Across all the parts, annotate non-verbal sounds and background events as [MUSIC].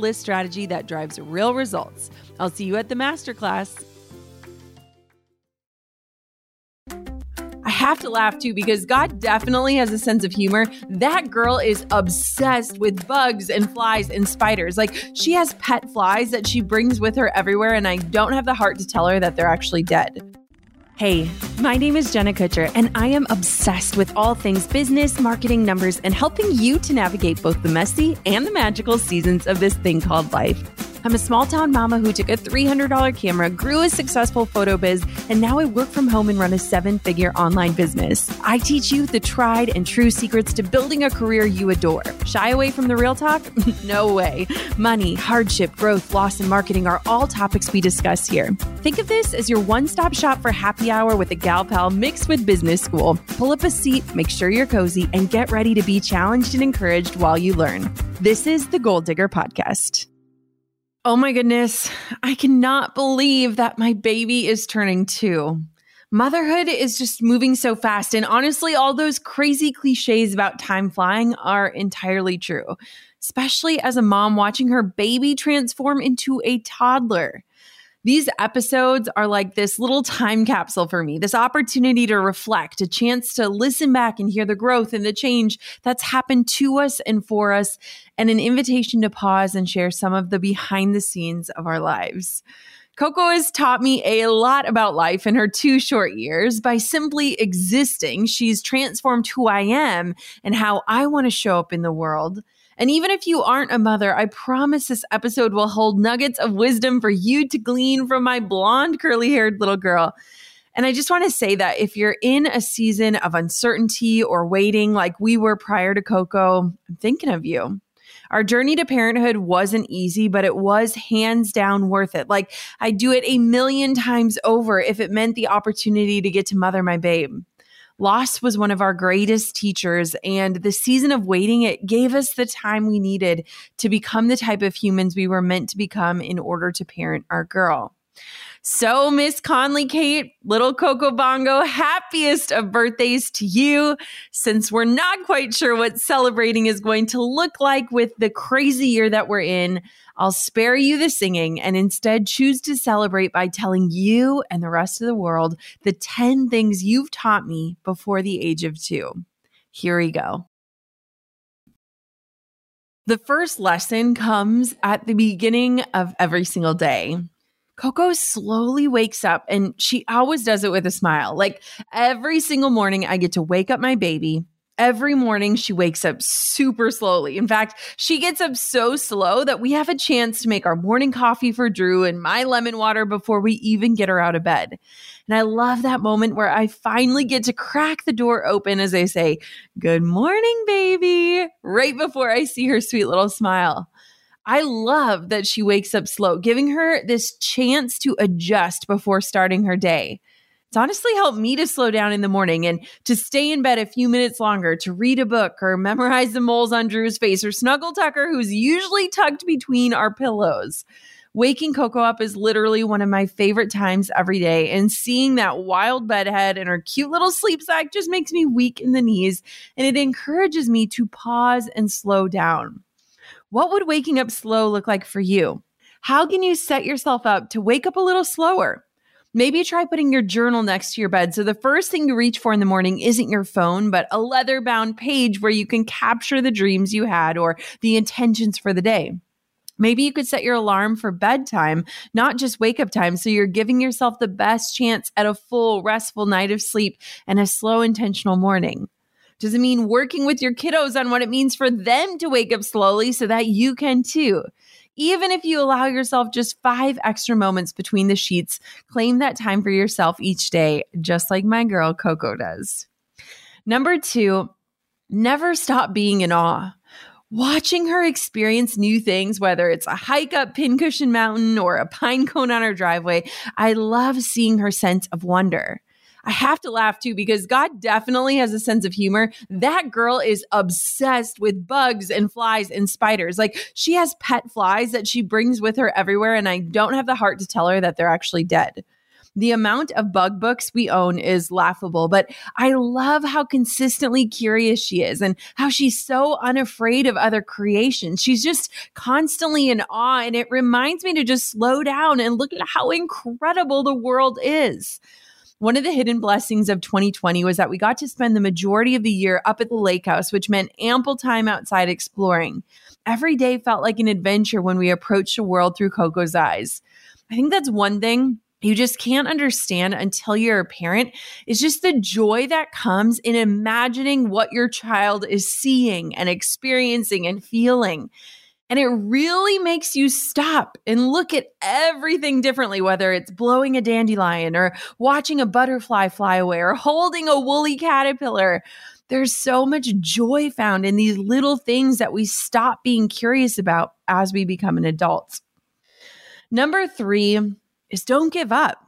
list strategy that drives real results. I'll see you at the masterclass. I have to laugh too because God definitely has a sense of humor. That girl is obsessed with bugs and flies and spiders. Like she has pet flies that she brings with her everywhere, and I don't have the heart to tell her that they're actually dead. Hey, my name is Jenna Kutcher, and I am obsessed with all things business, marketing, numbers, and helping you to navigate both the messy and the magical seasons of this thing called life. I'm a small town mama who took a $300 camera, grew a successful photo biz, and now I work from home and run a seven figure online business. I teach you the tried and true secrets to building a career you adore. Shy away from the real talk? [LAUGHS] no way. Money, hardship, growth, loss, and marketing are all topics we discuss here. Think of this as your one stop shop for happy hour with a gal pal mixed with business school. Pull up a seat, make sure you're cozy, and get ready to be challenged and encouraged while you learn. This is the Goal Digger Podcast. Oh my goodness. I cannot believe that my baby is turning two. Motherhood is just moving so fast. And honestly, all those crazy cliches about time flying are entirely true, especially as a mom watching her baby transform into a toddler. These episodes are like this little time capsule for me, this opportunity to reflect, a chance to listen back and hear the growth and the change that's happened to us and for us, and an invitation to pause and share some of the behind the scenes of our lives. Coco has taught me a lot about life in her two short years. By simply existing, she's transformed who I am and how I want to show up in the world. And even if you aren't a mother, I promise this episode will hold nuggets of wisdom for you to glean from my blonde, curly haired little girl. And I just want to say that if you're in a season of uncertainty or waiting like we were prior to Coco, I'm thinking of you. Our journey to parenthood wasn't easy, but it was hands down worth it. Like I'd do it a million times over if it meant the opportunity to get to mother my babe. Loss was one of our greatest teachers, and the season of waiting, it gave us the time we needed to become the type of humans we were meant to become in order to parent our girl. So, Miss Conley Kate, little Coco Bongo, happiest of birthdays to you. Since we're not quite sure what celebrating is going to look like with the crazy year that we're in, I'll spare you the singing and instead choose to celebrate by telling you and the rest of the world the 10 things you've taught me before the age of two. Here we go. The first lesson comes at the beginning of every single day. Coco slowly wakes up and she always does it with a smile. Like every single morning, I get to wake up my baby, Every morning, she wakes up super slowly. In fact, she gets up so slow that we have a chance to make our morning coffee for Drew and my lemon water before we even get her out of bed. And I love that moment where I finally get to crack the door open as I say, Good morning, baby, right before I see her sweet little smile. I love that she wakes up slow, giving her this chance to adjust before starting her day. It's honestly helped me to slow down in the morning and to stay in bed a few minutes longer to read a book or memorize the moles on Drew's face or snuggle Tucker, who's usually tucked between our pillows. Waking Coco up is literally one of my favorite times every day, and seeing that wild bedhead and her cute little sleep sack just makes me weak in the knees and it encourages me to pause and slow down. What would waking up slow look like for you? How can you set yourself up to wake up a little slower? Maybe try putting your journal next to your bed. So the first thing you reach for in the morning isn't your phone, but a leather bound page where you can capture the dreams you had or the intentions for the day. Maybe you could set your alarm for bedtime, not just wake up time. So you're giving yourself the best chance at a full, restful night of sleep and a slow, intentional morning. Does it mean working with your kiddos on what it means for them to wake up slowly so that you can too? Even if you allow yourself just five extra moments between the sheets, claim that time for yourself each day, just like my girl Coco does. Number two, never stop being in awe. Watching her experience new things, whether it's a hike up Pincushion Mountain or a pine cone on her driveway, I love seeing her sense of wonder. I have to laugh too because God definitely has a sense of humor. That girl is obsessed with bugs and flies and spiders. Like she has pet flies that she brings with her everywhere, and I don't have the heart to tell her that they're actually dead. The amount of bug books we own is laughable, but I love how consistently curious she is and how she's so unafraid of other creations. She's just constantly in awe, and it reminds me to just slow down and look at how incredible the world is. One of the hidden blessings of 2020 was that we got to spend the majority of the year up at the lake house, which meant ample time outside exploring. Every day felt like an adventure when we approached the world through Coco's eyes. I think that's one thing you just can't understand until you're a parent is just the joy that comes in imagining what your child is seeing and experiencing and feeling. And it really makes you stop and look at everything differently, whether it's blowing a dandelion or watching a butterfly fly away or holding a woolly caterpillar. There's so much joy found in these little things that we stop being curious about as we become an adult. Number three is don't give up.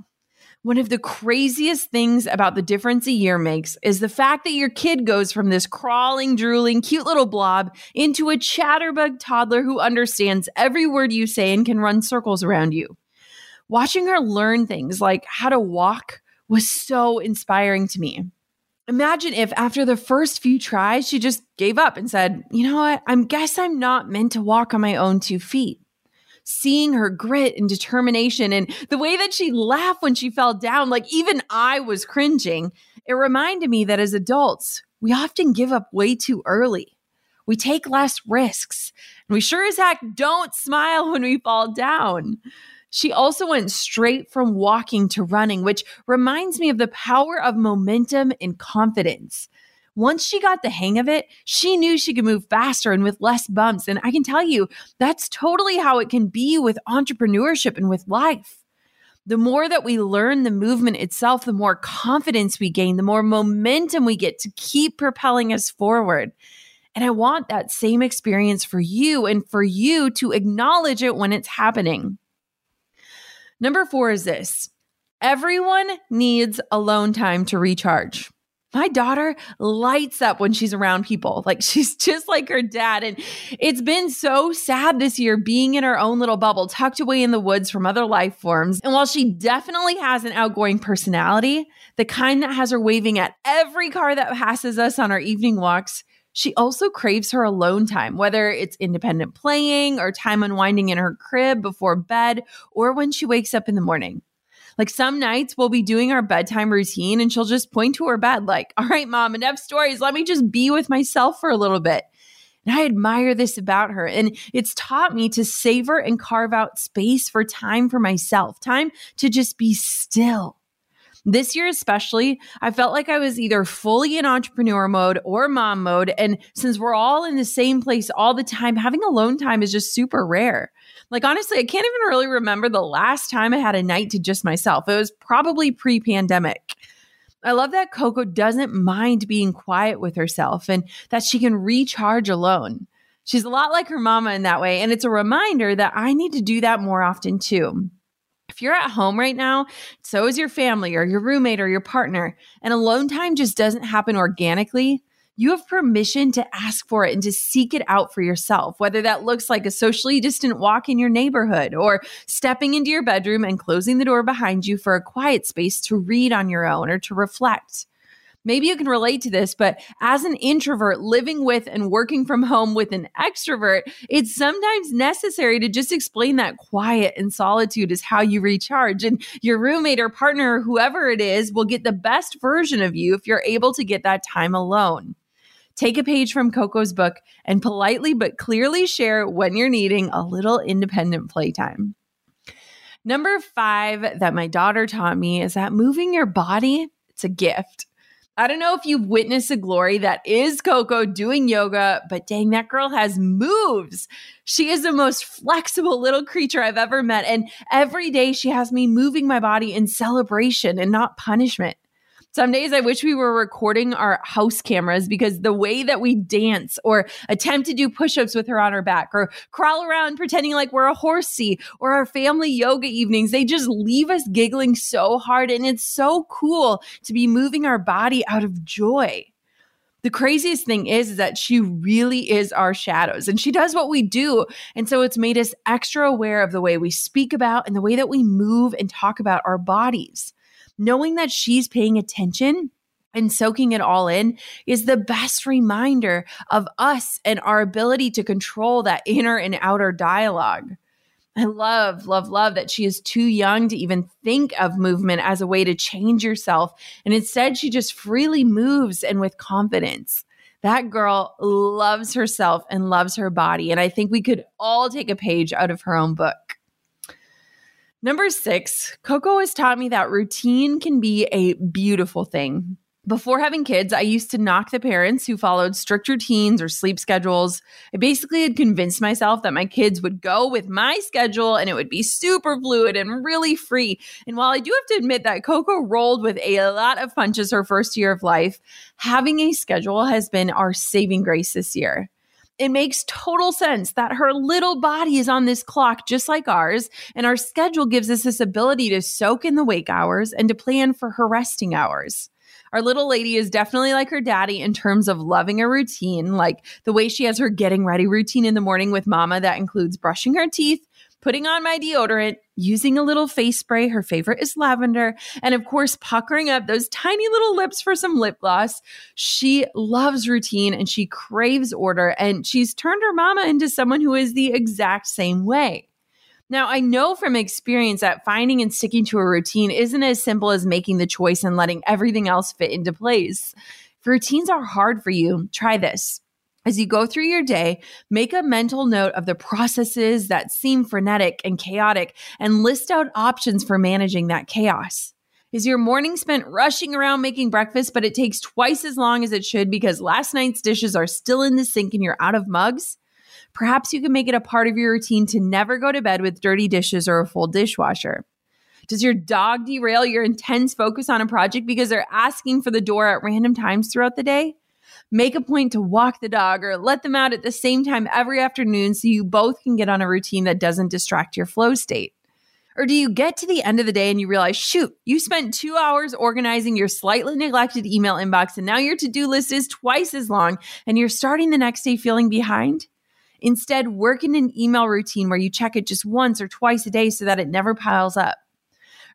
One of the craziest things about the difference a year makes is the fact that your kid goes from this crawling, drooling, cute little blob into a chatterbug toddler who understands every word you say and can run circles around you. Watching her learn things like how to walk was so inspiring to me. Imagine if after the first few tries, she just gave up and said, You know what? I guess I'm not meant to walk on my own two feet seeing her grit and determination and the way that she laughed when she fell down, like even I was cringing, it reminded me that as adults, we often give up way too early. We take less risks, and we sure as heck don't smile when we fall down. She also went straight from walking to running, which reminds me of the power of momentum and confidence. Once she got the hang of it, she knew she could move faster and with less bumps. And I can tell you, that's totally how it can be with entrepreneurship and with life. The more that we learn the movement itself, the more confidence we gain, the more momentum we get to keep propelling us forward. And I want that same experience for you and for you to acknowledge it when it's happening. Number four is this everyone needs alone time to recharge my daughter lights up when she's around people. Like [LAUGHS] she's just like her dad. And it's been so sad this year being in her own little bubble, tucked away in the woods from other life forms. And while she definitely has an outgoing personality, the kind that has her waving at every car that passes us on our evening walks, she also craves her alone time, whether it's independent playing or time unwinding in her crib before bed or when she wakes up in the morning. Like some nights we'll be doing our bedtime routine and she'll just point to her bed, like, all right, mom, enough stories. Let me just be with myself for a little bit. And I admire this about her. And it's taught me to savor and carve out space for time for myself, time to just be still. This year, especially, I felt like I was either fully in entrepreneur mode or mom mode. And since we're all in the same place all the time, having alone time is just super rare. Like, honestly, I can't even really remember the last time I had a night to just myself. It was probably pre pandemic. I love that Coco doesn't mind being quiet with herself and that she can recharge alone. She's a lot like her mama in that way. And it's a reminder that I need to do that more often too. If you're at home right now, so is your family or your roommate or your partner, and alone time just doesn't happen organically, you have permission to ask for it and to seek it out for yourself, whether that looks like a socially distant walk in your neighborhood or stepping into your bedroom and closing the door behind you for a quiet space to read on your own or to reflect. Maybe you can relate to this, but as an introvert living with and working from home with an extrovert, it's sometimes necessary to just explain that quiet and solitude is how you recharge. And your roommate or partner, or whoever it is, will get the best version of you if you're able to get that time alone. Take a page from Coco's book and politely but clearly share when you're needing a little independent playtime. Number five that my daughter taught me is that moving your body, it's a gift. I don't know if you've witnessed the glory that is Coco doing yoga, but dang, that girl has moves. She is the most flexible little creature I've ever met. And every day she has me moving my body in celebration and not punishment. Some days I wish we were recording our house cameras because the way that we dance or attempt to do push ups with her on her back or crawl around pretending like we're a horsey or our family yoga evenings, they just leave us giggling so hard. And it's so cool to be moving our body out of joy. The craziest thing is, is that she really is our shadows and she does what we do. And so it's made us extra aware of the way we speak about and the way that we move and talk about our bodies knowing that she's paying attention and soaking it all in is the best reminder of us and our ability to control that inner and outer dialogue. I love, love, love that she is too young to even think of movement as a way to change yourself. And instead, she just freely moves and with confidence. That girl loves herself and loves her body. And I think we could all take a page out of her own book. Number six, Coco has taught me that routine can be a beautiful thing. Before having kids, I used to knock the parents who followed strict routines or sleep schedules. I basically had convinced myself that my kids would go with my schedule and it would be super fluid and really free. And while I do have to admit that Coco rolled with a lot of punches her first year of life, having a schedule has been our saving grace this year it makes total sense that her little body is on this clock just like ours, and our schedule gives us this ability to soak in the wake hours and to plan for her resting hours. Our little lady is definitely like her daddy in terms of loving a routine, like the way she has her getting ready routine in the morning with mama that includes brushing her teeth, putting on my deodorant, using a little face spray. Her favorite is lavender. And of course, puckering up those tiny little lips for some lip gloss. She loves routine and she craves order. And she's turned her mama into someone who is the exact same way. Now, I know from experience that finding and sticking to a routine isn't as simple as making the choice and letting everything else fit into place. If routines are hard for you, try this. As you go through your day, make a mental note of the processes that seem frenetic and chaotic and list out options for managing that chaos. Is your morning spent rushing around making breakfast, but it takes twice as long as it should because last night's dishes are still in the sink and you're out of mugs? Perhaps you can make it a part of your routine to never go to bed with dirty dishes or a full dishwasher. Does your dog derail your intense focus on a project because they're asking for the door at random times throughout the day? Make a point to walk the dog or let them out at the same time every afternoon so you both can get on a routine that doesn't distract your flow state? Or do you get to the end of the day and you realize, shoot, you spent two hours organizing your slightly neglected email inbox and now your to do list is twice as long and you're starting the next day feeling behind? Instead, work in an email routine where you check it just once or twice a day so that it never piles up.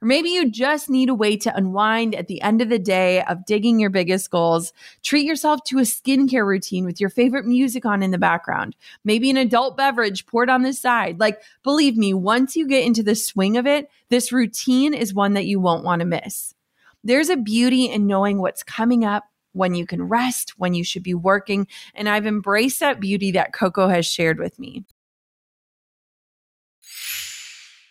Or maybe you just need a way to unwind at the end of the day of digging your biggest goals. Treat yourself to a skincare routine with your favorite music on in the background. Maybe an adult beverage poured on the side. Like, believe me, once you get into the swing of it, this routine is one that you won't want to miss. There's a beauty in knowing what's coming up when you can rest, when you should be working. And I've embraced that beauty that Coco has shared with me.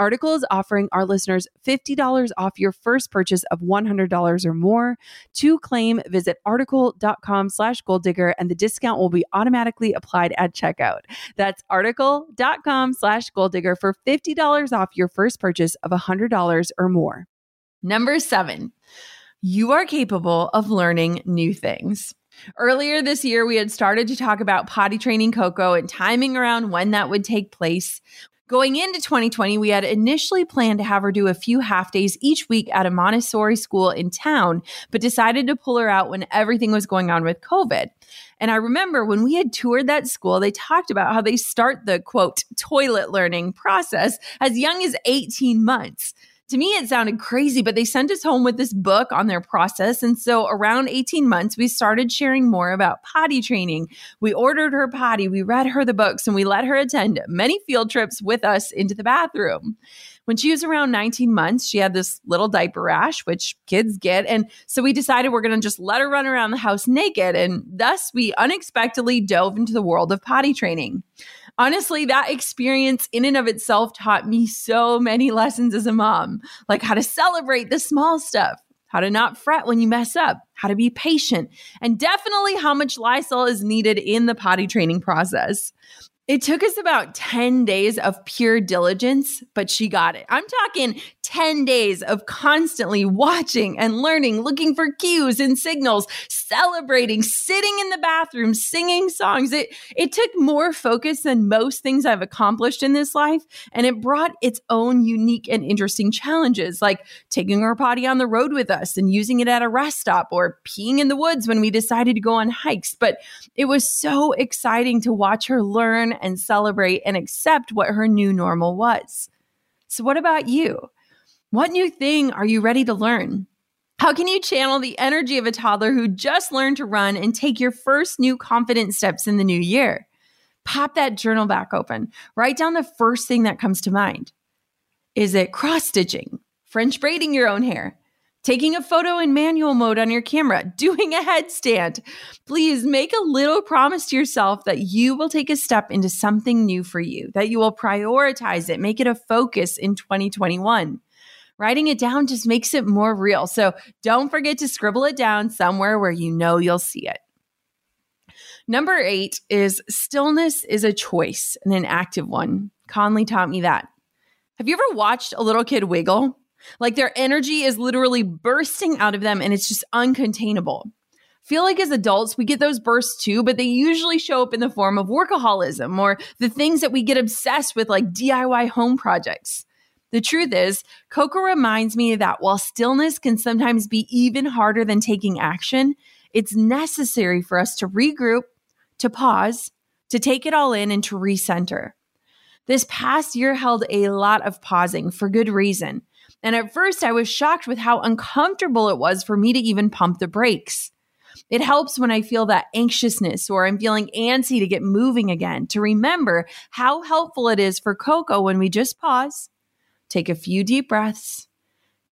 Article is offering our listeners $50 off your first purchase of $100 or more. To claim, visit article.com slash goal digger and the discount will be automatically applied at checkout. That's article.com slash goal digger for $50 off your first purchase of $100 or more. Number seven, you are capable of learning new things. Earlier this year, we had started to talk about potty training Coco and timing around when that would take place. Going into 2020, we had initially planned to have her do a few half days each week at a Montessori school in town, but decided to pull her out when everything was going on with COVID. And I remember when we had toured that school, they talked about how they start the quote, toilet learning process as young as 18 months to me, it sounded crazy, but they sent us home with this book on their process. And so around 18 months, we started sharing more about potty training. We ordered her potty, we read her the books, and we let her attend many field trips with us into the bathroom. When she was around 19 months, she had this little diaper rash, which kids get. And so we decided we're going to just let her run around the house naked. And thus, we unexpectedly dove into the world of potty training honestly, that experience in and of itself taught me so many lessons as a mom, like how to celebrate the small stuff, how to not fret when you mess up, how to be patient, and definitely how much Lysol is needed in the potty training process. It took us about 10 days of pure diligence, but she got it. I'm talking 10 days of constantly watching and learning, looking for cues and signals, celebrating, sitting in the bathroom, singing songs. It, it took more focus than most things I've accomplished in this life. And it brought its own unique and interesting challenges, like taking our potty on the road with us and using it at a rest stop or peeing in the woods when we decided to go on hikes. But it was so exciting to watch her learn and celebrate and accept what her new normal was. So, what about you? What new thing are you ready to learn? How can you channel the energy of a toddler who just learned to run and take your first new confident steps in the new year? Pop that journal back open. Write down the first thing that comes to mind. Is it cross stitching, French braiding your own hair, taking a photo in manual mode on your camera, [LAUGHS] doing a headstand. Please make a little promise to yourself that you will take a step into something new for you, that you will prioritize it, make it a focus in 2021. Writing it down just makes it more real. So don't forget to scribble it down somewhere where you know you'll see it. Number eight is stillness is a choice and an active one. Conley taught me that. Have you ever watched a little kid wiggle? Like their energy is literally bursting out of them and it's just uncontainable. Feel like as adults, we get those bursts too, but they usually show up in the form of workaholism or the things that we get obsessed with, like DIY home projects. The truth is, Coco reminds me that while stillness can sometimes be even harder than taking action, It's necessary for us to regroup, to pause, to take it all in, and to recenter. This past year held a lot of pausing for good reason. And at first, I was shocked with how uncomfortable it was for me to even pump the brakes. It helps when I feel that anxiousness or I'm feeling antsy to get moving again to remember how helpful it is for Coco when we just pause, take a few deep breaths,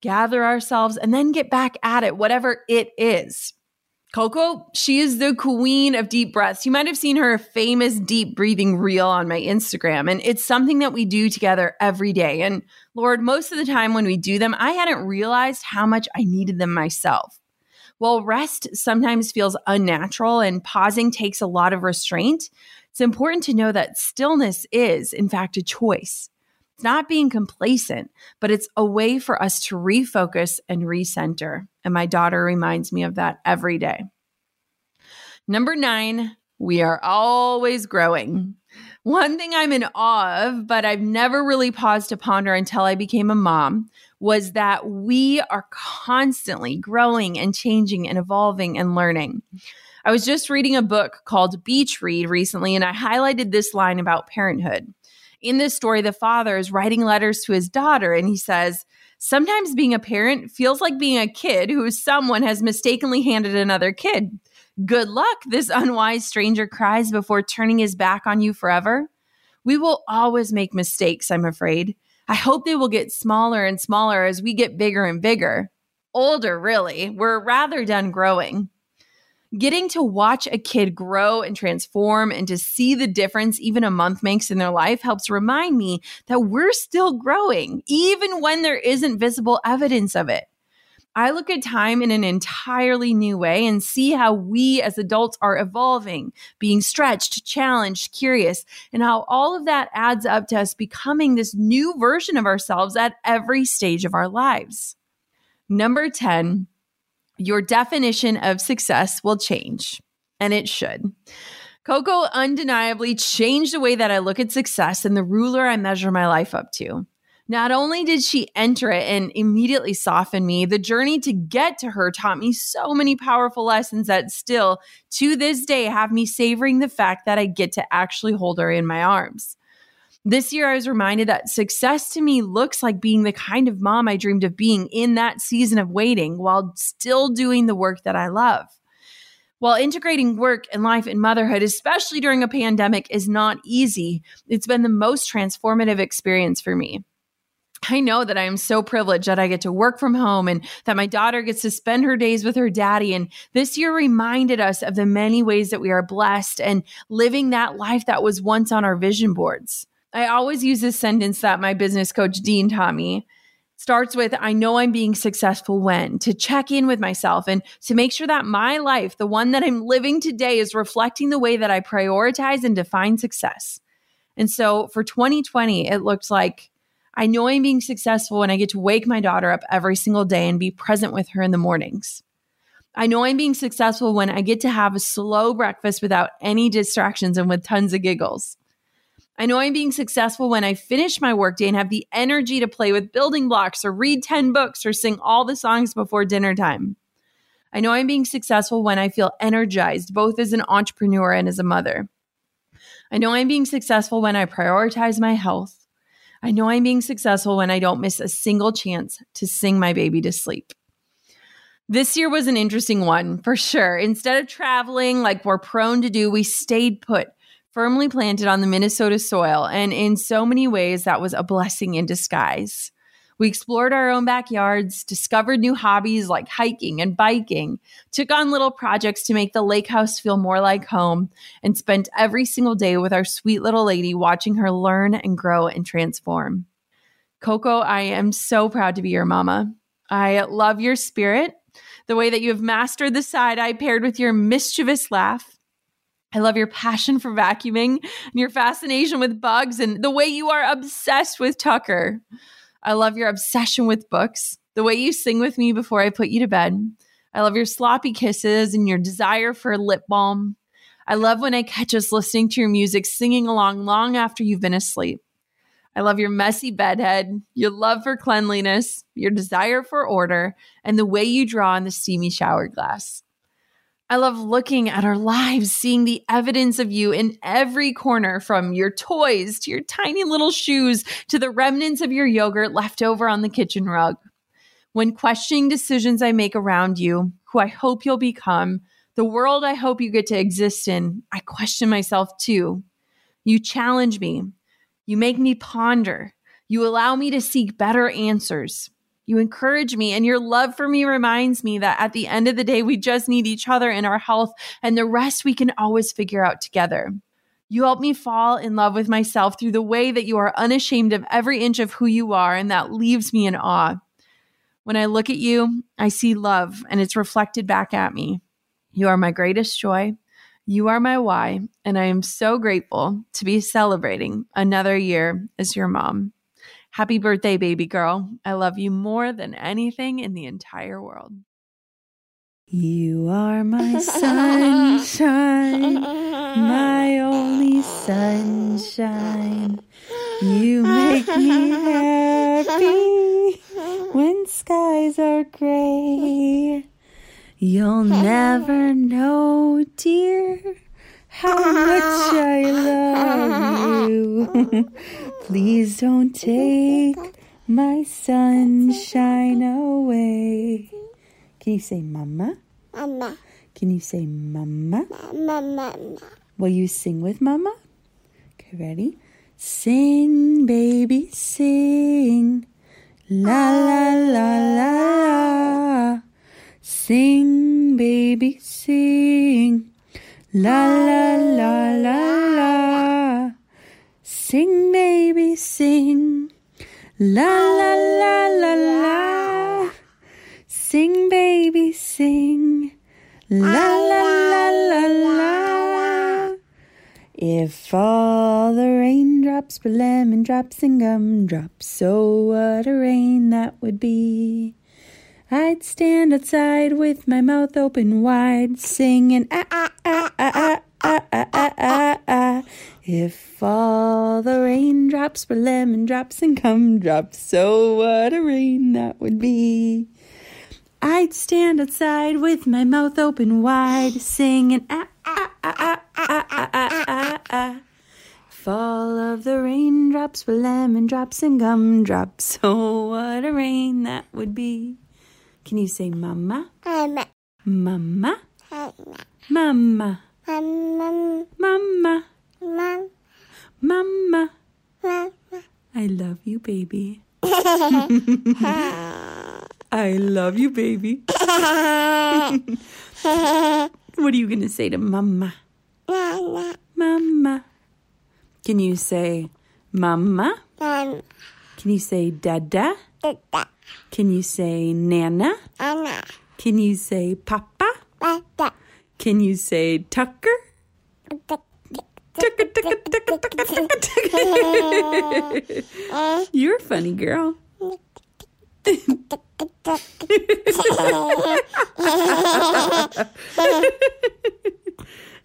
gather ourselves, and then get back at it, whatever it is. Coco, she is the queen of deep breaths. You might have seen her famous deep breathing reel on my Instagram, and it's something that we do together every day. And Lord, most of the time when we do them, I hadn't realized how much I needed them myself. While rest sometimes feels unnatural and pausing takes a lot of restraint, it's important to know that stillness is, in fact, a choice. It's not being complacent, but it's a way for us to refocus and recenter. And my daughter reminds me of that every day. Number nine, we are always growing. One thing I'm in awe of, but I've never really paused to ponder until I became a mom, was that we are constantly growing and changing and evolving and learning. I was just reading a book called Beach Read recently, and I highlighted this line about parenthood in this story, the father is writing letters to his daughter, and he says, Sometimes being a parent feels like being a kid who someone has mistakenly handed another kid. Good luck, this unwise stranger cries before turning his back on you forever. We will always make mistakes, I'm afraid. I hope they will get smaller and smaller as we get bigger and bigger. Older, really. We're rather done growing getting to watch a kid grow and transform and to see the difference even a month makes in their life helps remind me that we're still growing, even when there isn't visible evidence of it. I look at time in an entirely new way and see how we as adults are evolving, being stretched, challenged, curious, and how all of that adds up to us becoming this new version of ourselves at every stage of our lives. Number 10, your definition of success will change, and it should. Coco undeniably changed the way that I look at success and the ruler I measure my life up to. Not only did she enter it and immediately soften me, the journey to get to her taught me so many powerful lessons that still, to this day, have me savoring the fact that I get to actually hold her in my arms. This year, I was reminded that success to me looks like being the kind of mom I dreamed of being in that season of waiting while still doing the work that I love. While integrating work and life and motherhood, especially during a pandemic, is not easy, it's been the most transformative experience for me. I know that I am so privileged that I get to work from home and that my daughter gets to spend her days with her daddy. And this year reminded us of the many ways that we are blessed and living that life that was once on our vision boards. I always use this sentence that my business coach, Dean, taught me. Starts with, I know I'm being successful when, to check in with myself and to make sure that my life, the one that I'm living today, is reflecting the way that I prioritize and define success. And so for 2020, it looked like I know I'm being successful when I get to wake my daughter up every single day and be present with her in the mornings. I know I'm being successful when I get to have a slow breakfast without any distractions and with tons of giggles. I know I'm being successful when I finish my workday and have the energy to play with building blocks or read 10 books or sing all the songs before dinner time. I know I'm being successful when I feel energized, both as an entrepreneur and as a mother. I know I'm being successful when I prioritize my health. I know I'm being successful when I don't miss a single chance to sing my baby to sleep. This year was an interesting one for sure. Instead of traveling like we're prone to do, we stayed put firmly planted on the Minnesota soil. And in so many ways, that was a blessing in disguise. We explored our own backyards, discovered new hobbies like hiking and biking, took on little projects to make the lake house feel more like home, and spent every single day with our sweet little lady watching her learn and grow and transform. Coco, I am so proud to be your mama. I love your spirit, the way that you have mastered the side eye paired with your mischievous laugh, I love your passion for vacuuming and your fascination with bugs and the way you are obsessed with Tucker. I love your obsession with books, the way you sing with me before I put you to bed. I love your sloppy kisses and your desire for lip balm. I love when I catch us listening to your music, singing along long after you've been asleep. I love your messy bedhead, your love for cleanliness, your desire for order, and the way you draw in the steamy shower glass. I love looking at our lives, seeing the evidence of you in every corner from your toys to your tiny little shoes to the remnants of your yogurt left over on the kitchen rug. When questioning decisions I make around you, who I hope you'll become, the world I hope you get to exist in, I question myself too. You challenge me. You make me ponder. You allow me to seek better answers. You encourage me, and your love for me reminds me that at the end of the day, we just need each other and our health, and the rest we can always figure out together. You help me fall in love with myself through the way that you are unashamed of every inch of who you are, and that leaves me in awe. When I look at you, I see love, and it's reflected back at me. You are my greatest joy. You are my why, and I am so grateful to be celebrating another year as your mom. Happy birthday, baby girl. I love you more than anything in the entire world. You are [LAUGHS] my sunshine, my only sunshine. You make me happy when skies are gray. You'll never know, dear, how much I love you. [LAUGHS] Please don't take my sunshine away. Can you say mama? Mama, Can you say mama? mama, mama. Will you sing with mama? Okay, ready? Sing, baby, sing. La la la la la. Sing, baby, sing. La la la la la. Sing, baby, sing. La la la la la. Sing, baby, sing. La la la la la. If all the raindrops were lemon drops and gumdrops, so what a rain that would be. I'd stand outside with my mouth open wide, singing ah ah ah ah ah ah ah ah ah. If all the raindrops were lemon drops and gumdrops, so what a rain that would be. I'd stand outside with my mouth open wide, singing ah ah ah ah ah ah ah ah ah. If all of the raindrops were lemon drops and gumdrops, oh what a rain that would be. Can you say mama, Mama, mama, mama, mama, mama, mama, mama, mama? I love you, baby. [LAUGHS] I love you, baby. [LAUGHS] What are you gonna say to mama? Mama, Mama. Can you say mama? mama, Can you say dada? dada, Can you say nana? ana, Can you say papa? dada, Can you say tucker, tucker. [LAUGHS] You're a funny girl. [LAUGHS]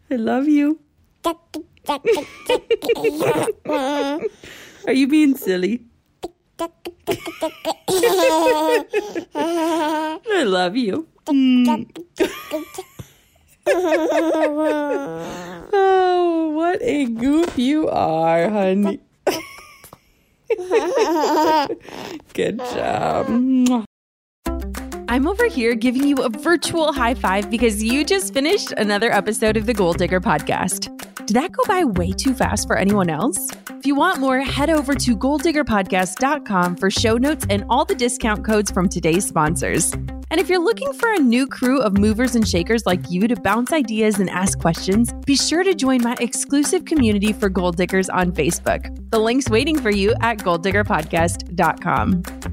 I love you. [LAUGHS] Are you being silly? I love you. Oh, what a goof you are, honey. [LAUGHS] Good job. I'm over here giving you a virtual high five because you just finished another episode of the Goal Digger podcast. Did that go by way too fast for anyone else? If you want more, head over to goaldiggerpodcast.com for show notes and all the discount codes from today's sponsors. And if you're looking for a new crew of movers and shakers like you to bounce ideas and ask questions, be sure to join my exclusive community for Goal Diggers on Facebook. The link's waiting for you at goaldiggerpodcast.com.